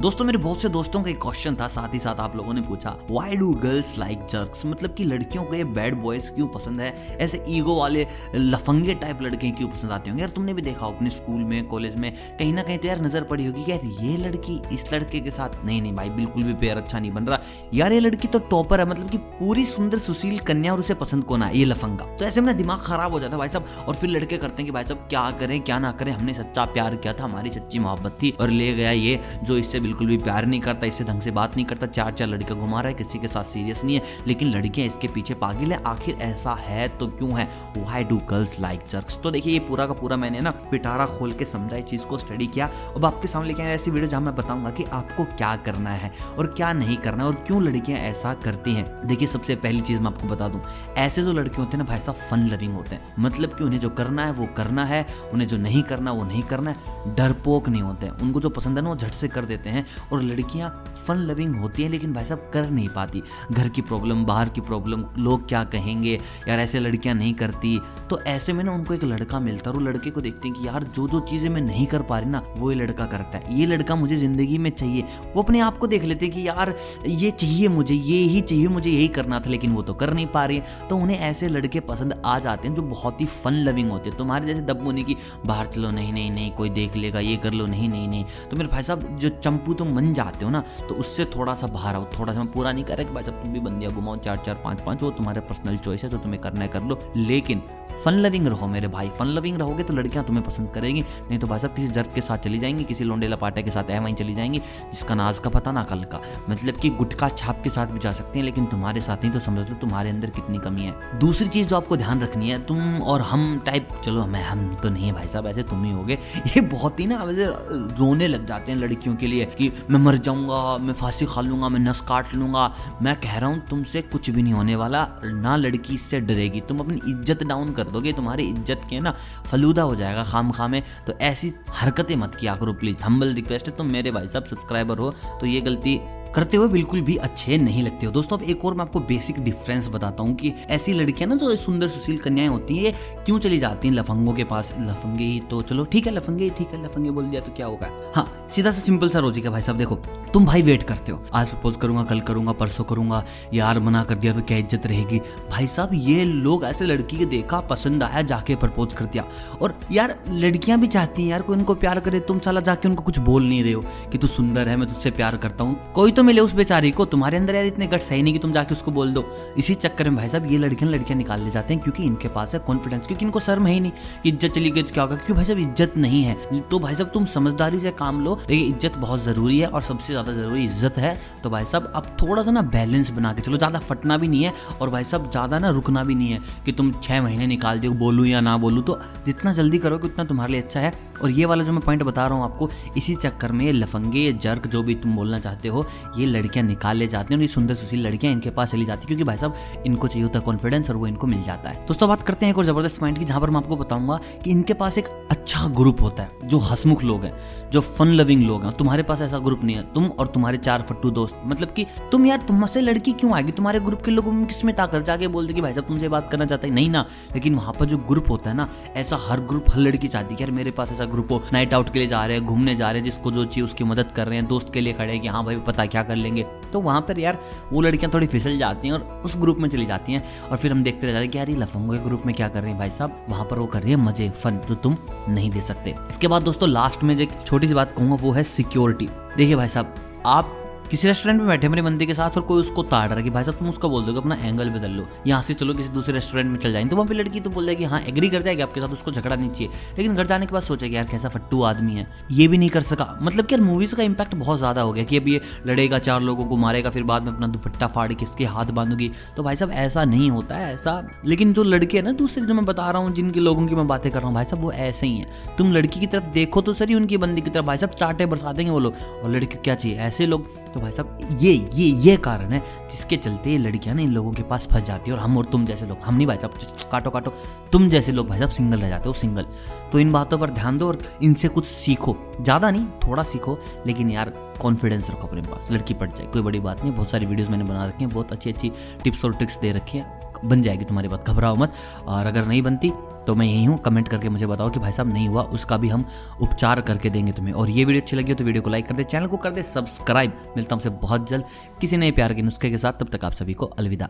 दोस्तों, मेरे बहुत से दोस्तों का एक क्वेश्चन था, साथ ही साथ आप लोगों ने पूछा why do girls like jerks मतलब कि लड़कियों को ये बैड बॉयज़ क्यों पसंद है? ऐसे ईगो वाले लफंगे टाइप लड़के क्यों पसंद आते होंगे? यार, तुमने भी देखा अपने स्कूल में कॉलेज में, कहीं ना कहीं तो यार नज़र पड़ी होगी यार, ये लड़की इस लड़के के साथ, नहीं नहीं भाई, बिल्कुल भी पेयर अच्छा नहीं बन रहा। यार, ये लड़की तो टॉपर है मतलब कि पूरी सुंदर सुशील कन्या और उसे पसंद कौन है? ये लफंगा। तो ऐसे मेरा दिमाग खराब हो जाता भाई साहब, और फिर लड़के करते हैं कि भाई साहब, क्या करें, क्या ना करें? हमने सच्चा प्यार किया था, हमारी सच्ची मोहब्बत थी और ले गया ये, जो इससे बिल्कुल भी प्यार नहीं करता, इससे ढंग से बात नहीं करता चार चार लड़कियाँ घुमा रहा है, किसी के साथ सीरियस नहीं है, लेकिन लड़कियाँ इसके पीछे पागिल है, आखिर ऐसा है तो क्यों है? Why do girls like jerks तो देखिए, ये पूरा का पूरा मैंने ना पिटारा खोल के समझा इस चीज़ को स्टडी किया। अब आपके सामने लेके आया ऐसी वीडियो जहाँ मैं बताऊँगा कि आपको क्या करना है और क्या नहीं करना है और क्यों लड़कियाँ ऐसा करती हैं। देखिए, सबसे पहली चीज़ मैं आपको बता दूँ, ऐसे जो लड़के होते हैं ना भाई साहब फन लविंग होते हैं। मतलब कि उन्हें जो करना है, वो करना है, उन्हें जो नहीं करना वो नहीं करना है, डरपोक नहीं होते उनको जो पसंद है ना, वो झट से कर देते हैं। और लड़कियाँ फन लविंग होती है, लेकिन भाई साहब कर नहीं पाती। घर की प्रॉब्लम बाहर की प्रॉब्लम लोग क्या कहेंगे? यार ऐसे लड़कियाँ नहीं करती। तो ऐसे में ना उनको एक लड़का मिलता है और लड़के को देखते हैं कि यार जो जो चीज़ें मैं नहीं कर पा रही ना, वो ये लड़का करता है। ये लड़का मुझे ज़िंदगी में चाहिए। वो अपने आप को देख लेते हैं कि यार ये चाहिए मुझे, ये ही चाहिए, मुझे यही करना था, लेकिन वो तो कर नहीं पा रही है। तो उन्हें ऐसे लड़के पसंद आ जाते हैं जो बहुत ही फन लविंग होते हैं। तुम्हारे जैसे दब होने की बाहर चलो, नहीं नहीं नहीं, कोई देख लेगा, ये कर लो, नहीं नहीं नहीं। तो मेरे भाई साहब जो चंपू तुम मन जाते हो ना तो उससे थोड़ा सा बाहर आओ थोड़ा सा मैं पूरा नहीं कर कि भाई साहब तुम भी बंदियाँ घुमाओ चार चार पाँच पाँच वो तुम्हारे पर्सनल चॉइस है तो तुम्हें करना है, कर लो। लेकिन फन लविंग रहो मेरे भाई फन लविंग रहोगे तो लड़कियाँ तुम्हें पसंद करेंगी, नहीं तो भाई साहब किसी जर्क के साथ चली जाएँगी, किसी लोंडेला पाटा के साथ एम चली जाएँगी, जिसका नाज का पता ना कल का। मतलब कि गुटका छाप के साथ भी जा सकती हैं, लेकिन तुम्हारे साथ नहीं तो समझ लो तुम्हारे अंदर कितनी कमी है। दूसरी चीज़ जो आपको ध्यान रखनी है, तुम और हम टाइप चलो मैं, हम तो नहीं है भाई साहब, ऐसे तुम ही हो ये बहुत ही ना, वैसे रोने लग जाते हैं लड़कियों के लिए। कि मैं मर जाऊँगा, मैं फांसी खा लूँगा, मैं नस काट लूँगा। मैं कह रहा हूँ, तुमसे कुछ भी नहीं होने वाला, ना लड़की इससे डरेगी। तुम अपनी इज़्ज़त डाउन कर दोगे, तुम्हारी इज़्ज़त के ना फलूदा हो जाएगा खाम खा में तो ऐसी हरकतें मत किया करो प्लीज़ हम्बल रिक्वेस्ट है, तुम मेरे भाई साहब सब्सक्राइबर हो तो ये गलती करते हुए बिल्कुल भी अच्छे नहीं लगते हो। दोस्तों, अब एक और मैं आपको बेसिक डिफरेंस बताता हूँ कि ऐसी लड़कियाँ ना जो सुंदर सुशील कन्याएँ होती हैं, ये क्यों चली जाती हैं लफंगों के पास? लफंगे ही तो चलो, ठीक है, लफंगे ही, ठीक है, लफंगे बोल दिया तो क्या होगा? हाँ सीधा सा सिंपल सा रोजी का भाई साहब, देखो, तुम भाई वेट करते हो। आज प्रपोज करूँगा, कल करूँगा, परसों करूँगा, यार मना कर दिया तो क्या इज़्ज़त रहेगी? भाई साहब, ये लोग ऐसे लड़की देखा, पसंद आया, जाके प्रपोज कर दिया। और यार, लड़कियाँ भी चाहती हैं, यार, कोई उनको प्यार करे, तुम साला जाके उनको कुछ बोल नहीं रहे हो कि तू सुंदर है, मैं तुझसे प्यार करता हूँ। कोई तो मिले उस बेचारी को। तुम्हारे अंदर यार इतने गट सही नहीं कि तुम जाके उसको बोल दो। इसी चक्कर में भाई साहब, ये लड़कियाँ लड़कियाँ निकाल ले जाते हैं क्योंकि इनके पास है कॉन्फिडेंस क्योंकि इनको शर्म है ही नहीं कि इज़्ज़त चली गई तो क्या होगा, क्योंकि भाई साहब इज़्ज़त नहीं है। तो भाई साहब तुम समझदारी से काम लो, देखिए इज़्ज़त बहुत ज़रूरी है और सबसे ज़्यादा ज़रूरी इज़्ज़त है। तो भाई साहब, अब थोड़ा सा ना बैलेंस बना के चलो, ज़्यादा फटना भी नहीं है और भाई साहब ज़्यादा ना रुकना भी नहीं है कि तुम छह महीने निकाल दो, बोलू या ना बोलू। तो जितना जल्दी करोगे उतना तुम्हारे लिए अच्छा है। और ये वाला जो मैं पॉइंट बता रहा हूँ आपको, इसी चक्कर में लफंगे जर्क, जो भी तुम बोलना चाहते हो ये लड़कियाँ निकाल ले जाती हैं और ये सुंदर सुशील लड़कियाँ इनके पास चली जाती है, क्योंकि भाई साहब, इनको चाहिए होता है कॉन्फिडेंस और वो इनको मिल जाता है। दोस्तों, बात करते हैं एक और ज़बरदस्त पॉइंट की, जहाँ पर मैं आपको बताऊँगा कि इनके पास एक अच्छा ग्रुप होता है, जो हसमुख लोग हैं, जो फन लविंग लोग हैं तुम्हारे पास ऐसा ग्रुप नहीं है। तुम और तुम्हारे चार फट्टू दोस्त मतलब कि तुम यार तुमसे लड़की क्यों आएगी? तुम्हारे ग्रुप के लोगों में किसमें ताकत? जाके बोलते कि भाई साहब तुमसे बात करना चाहता है। नहीं ना, लेकिन वहाँ पर जो ग्रुप होता है ना, ऐसा हर ग्रुप हर लड़की चाहती है यार, मेरे पास ऐसा ग्रुप हो। नाइट आउट के लिए जा रहे हैं, घूमने जा रहे हैं, जिसको जो चाहिए उसकी मदद कर रहे हैं, दोस्त के लिए खड़े हैं कि हाँ भाई, पता क्या कर लेंगे। तो वहाँ पर यार, वो लड़कियाँ थोड़ी फिसल जाती हैं और उस ग्रुप में चली जाती हैं। और फिर हम देखते रह जाते हैं कि यार, ये लफंगों के ग्रुप में क्या कर रहे हैं भाई साहब? वहाँ पर वो कर रही है मज़े फन जो तुम नहीं दे सकते। इसके बाद दोस्तों लास्ट में जो छोटी सी बात कहूँगा, वो है सिक्योरिटी देखिए भाई साहब, आप किसी रेस्टोरेंट में बैठे मेरे बंदे के साथ और कोई उसको ताड़ रहा कि भाई साहब, तुम उसको बोल दोगे, अपना एंगल बदल लो। यहाँ से चलो, किसी दूसरे रेस्टोरेंट में चल जाएँगे तो वहाँ पे लड़की तो बोल जाएगी हाँ एग्री कर जाएगी आपके साथ, उसको झगड़ा नहीं चाहिए। लेकिन घर जाने के बाद सोचेगी यार, कैसा फट्टू आदमी है। ये भी नहीं कर सका। मतलब कि यार मूवीज़ का इम्पैक्ट बहुत ज़्यादा हो गया कि अब ये लड़ेगा, चार लोगों को मारेगा, फिर बाद में अपना दुपट्टा फाड़ के इसके हाथ बांधूगी। तो भाई साहब, ऐसा नहीं होता है, ऐसा। लेकिन जो लड़के है ना, दूसरे जो मैं बता रहा हूँ, जिनके लोगों की मैं बातें कर रहा हूँ, भाई साहब, वो ऐसे ही है। तुम लड़की की तरफ़ देखो तो सर ही उनकी बंदी की तरफ़, भाई साहब, चाटे बरसा देंगे वो लोग। और लड़की क्या चाहिए? ऐसे लोग तो भाई साहब, ये ये ये कारण है जिसके चलते ये लड़कियाँ ना इन लोगों के पास फंस जाती है और हम और तुम जैसे लोग, हम नहीं भाई साहब काटो काटो। तुम जैसे लोग भाई साहब सिंगल रह जाते हो, सिंगल। तो इन बातों पर ध्यान दो और इनसे कुछ सीखो। ज़्यादा नहीं, थोड़ा सीखो, लेकिन यार कॉन्फिडेंस रखो अपने पास। लड़की पड़ जाए, कोई बड़ी बात नहीं, बहुत सारी वीडियोस मैंने बना रखी हैं, बहुत अच्छी अच्छी टिप्स और ट्रिक्स दे रखी हैं। बन जाएगी तुम्हारी बात, घबराओ मत। और अगर नहीं बनती तो मैं यही हूँ। कमेंट करके मुझे बताओ कि भाई साहब नहीं हुआ, उसका भी हम उपचार करके देंगे तुम्हें। और ये वीडियो अच्छी लगी हो तो वीडियो को लाइक कर दे, चैनल को कर दे, सब्सक्राइब। मिलता हूँ बहुत जल्द किसी नए प्यार के नुस्खे के साथ। तब तक आप सभी को अलविदा।